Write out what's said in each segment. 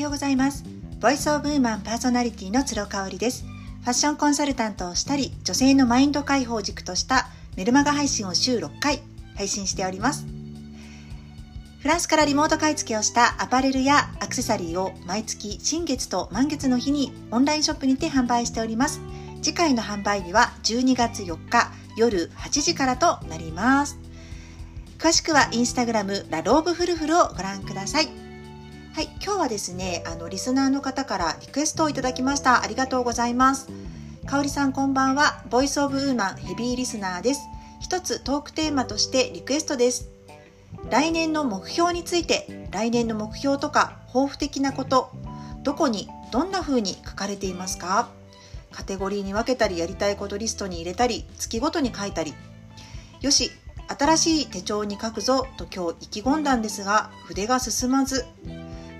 ようございます。ボイスオブウーマンパーソナリティの鶴香織です。ファッションコンサルタントをしたり女性のマインド解放軸としたメルマガ配信を週6回配信しております。フランスからリモート買い付けをしたアパレルやアクセサリーを毎月新月と満月の日にオンラインショップにて販売しております。次回の販売日は12月4日夜8時からとなります。詳しくはインスタグラムラローブフルフルをご覧ください。はい、今日はですね、あのリスナーの方からリクエストをいただきました。ありがとうございます。かおりさんこんばんは。ボイスオブウーマンヘビーリスナーです。一つトークテーマとしてリクエストです。来年の目標について、来年の目標とか抱負的なこと、どこにどんな風に書かれていますか？カテゴリーに分けたりやりたいことリストに入れたり月ごとに書いたりよし新しい手帳に書くぞと今日意気込んだんですが筆が進まず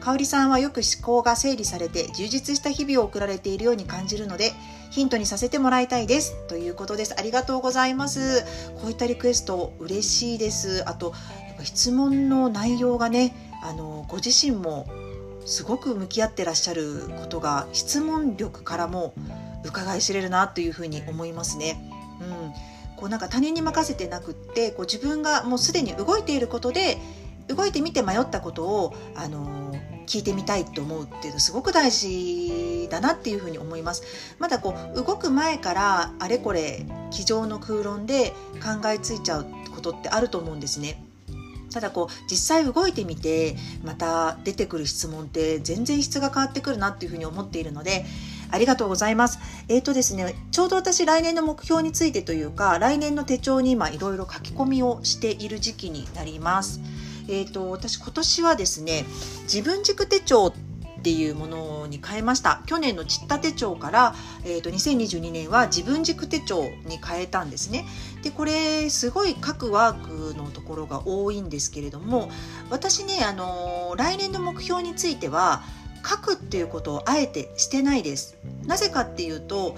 香里さんはよく思考が整理されて充実した日々を送られているように感じるのでヒントにさせてもらいたいです。ということです。ありがとうございます。こういったリクエスト嬉しいです。あとやっぱ質問の内容がねあのご自身もすごく向き合ってらっしゃることが質問力からも伺い知れるなというふうに思いますね。うん、こうなんか他人に任せてなくってこう自分がもうすでに動いていることで動いてみて迷ったことを、あの聞いてみたいと思うっていうのすごく大事だなっていうふうに思います。まだこう動く前からあれこれ机上の空論で考えついちゃうことってあると思うんですね。ただこう実際動いてみてまた出てくる質問って全然質が変わってくるなっていうふうに思っているのでありがとうございます。えっ、ー、とですね、ちょうど私来年の目標についてというか、来年の手帳に今いろいろ書き込みをしている時期になります。え、ー、と、私今年はですね、自分軸手帳っていうものに変えました。去年のちった手帳から、えーと、2022年は自分軸手帳に変えたんですね。でこれすごい各ワークのところが多いんですけれども私ねあの来年の目標については書くっていうことをあえてしてないです。なぜかっていうと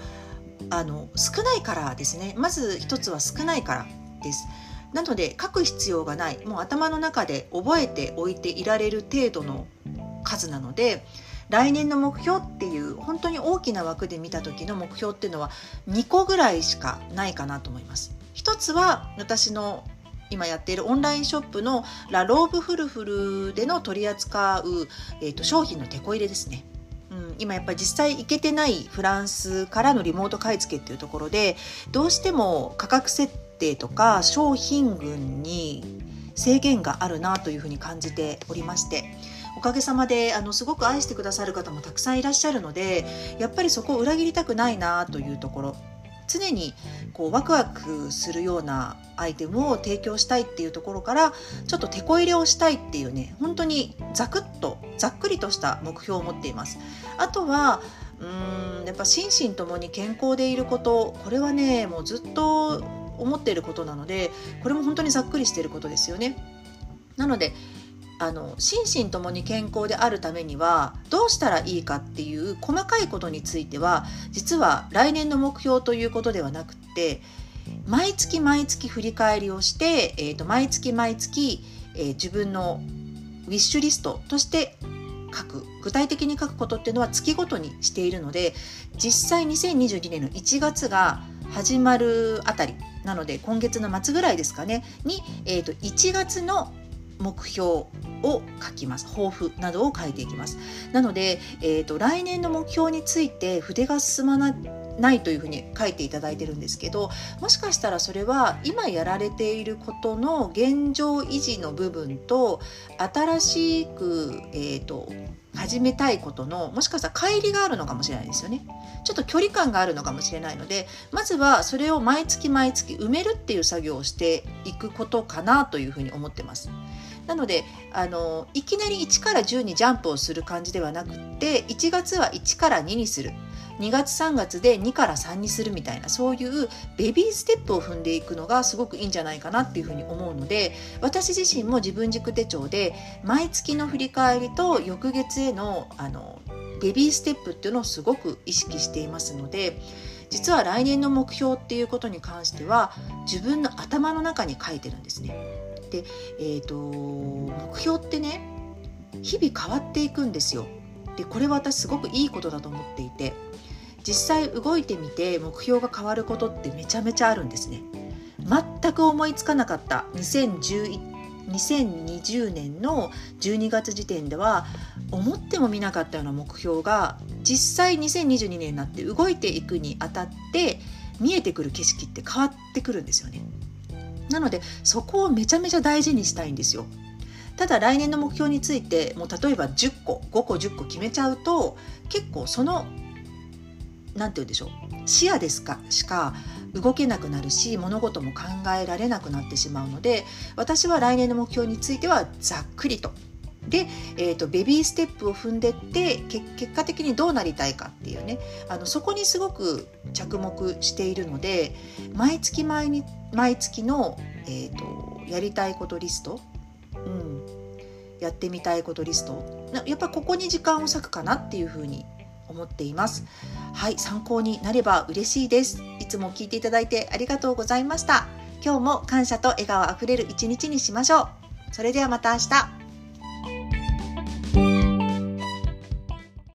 あの少ないからですね。まず一つは少ないからです。なので書く必要がないもう頭の中で覚えておいていられる程度の数なので来年の目標っていう本当に大きな枠で見た時の目標っていうのは2個ぐらいしかないかなと思います。一つは私の今やっているオンラインショップのラローブフルフルでの取り扱う、えーと、商品のテこ入れですね。今やっぱり実際行けてないフランスからのリモート買い付けっていうところでどうしても価格設定とか商品群に制限があるなというふうに感じておりましておかげさまであのすごく愛してくださる方もたくさんいらっしゃるのでやっぱりそこを裏切りたくないなというところ常にこうワクワクするようなアイテムを提供したいっていうところからちょっと手こ入れをしたいっていうね本当にザクッとざっくりとした目標を持っています。あとはうーんやっぱ心身ともに健康でいることこれはねもうずっと思っていることなのでこれも本当にざっくりしていることですよね。なのであの心身ともに健康であるためにはどうしたらいいかっていう細かいことについては実は来年の目標ということではなくって毎月毎月振り返りをして、えーと、毎月毎月、えー、自分のウィッシュリストとして書く。具体的に書くことっていうのは月ごとにしているので実際2022年の1月が始まるあたりなので今月の末ぐらいですかねに、えーと1月の目標を書きます。抱負などを書いていきます。なので、えーと、来年の目標について筆が進まないないというふうに書いていただいてるんですけどもしかしたらそれは今やられていることの現状維持の部分と新しく、えーと始めたいことのもしかしたら乖離があるのかもしれないですよね。ちょっと距離感があるのかもしれないのでまずはそれを毎月毎月埋めるっていう作業をしていくことかなというふうに思ってます。なのであのいきなり1から10にジャンプをする感じではなくって1月は1から2にする。2月3月で2から3にするみたいなそういうベビーステップを踏んでいくのがすごくいいんじゃないかなっていうふうに思うので私自身も自分軸手帳で毎月の振り返りと翌月へのあのベビーステップっていうのをすごく意識していますので実は来年の目標っていうことに関しては自分の頭の中に書いてるんですね。で、えーと、目標ってね日々変わっていくんですよ。でこれは私すごくいいことだと思っていて実際動いてみて目標が変わることってめちゃめちゃあるんですね。全く思いつかなかった。2020年の12月時点では思ってもみなかったような目標が実際2022年になって動いていくにあたって見えてくる景色って変わってくるんですよね。なのでそこをめちゃめちゃ大事にしたいんですよ。ただ来年の目標についてもう例えば10個5個10個決めちゃうと結構その何て言うんでしょう視野ですかしか動けなくなるし物事も考えられなくなってしまうので私は来年の目標についてはざっくりと。で、えーと、ベビーステップを踏んでって結果的にどうなりたいかっていうね。あのそこにすごく着目しているので毎月毎に毎月の、えーと、やりたいことリスト、うん、やってみたいことリスト。やっぱここに時間を割くかなっていうふうに思っています。はい参考になれば嬉しいです。いつも聞いていただいてありがとうございました。今日も感謝と笑顔あふれる一日にしましょう。それではまた明日。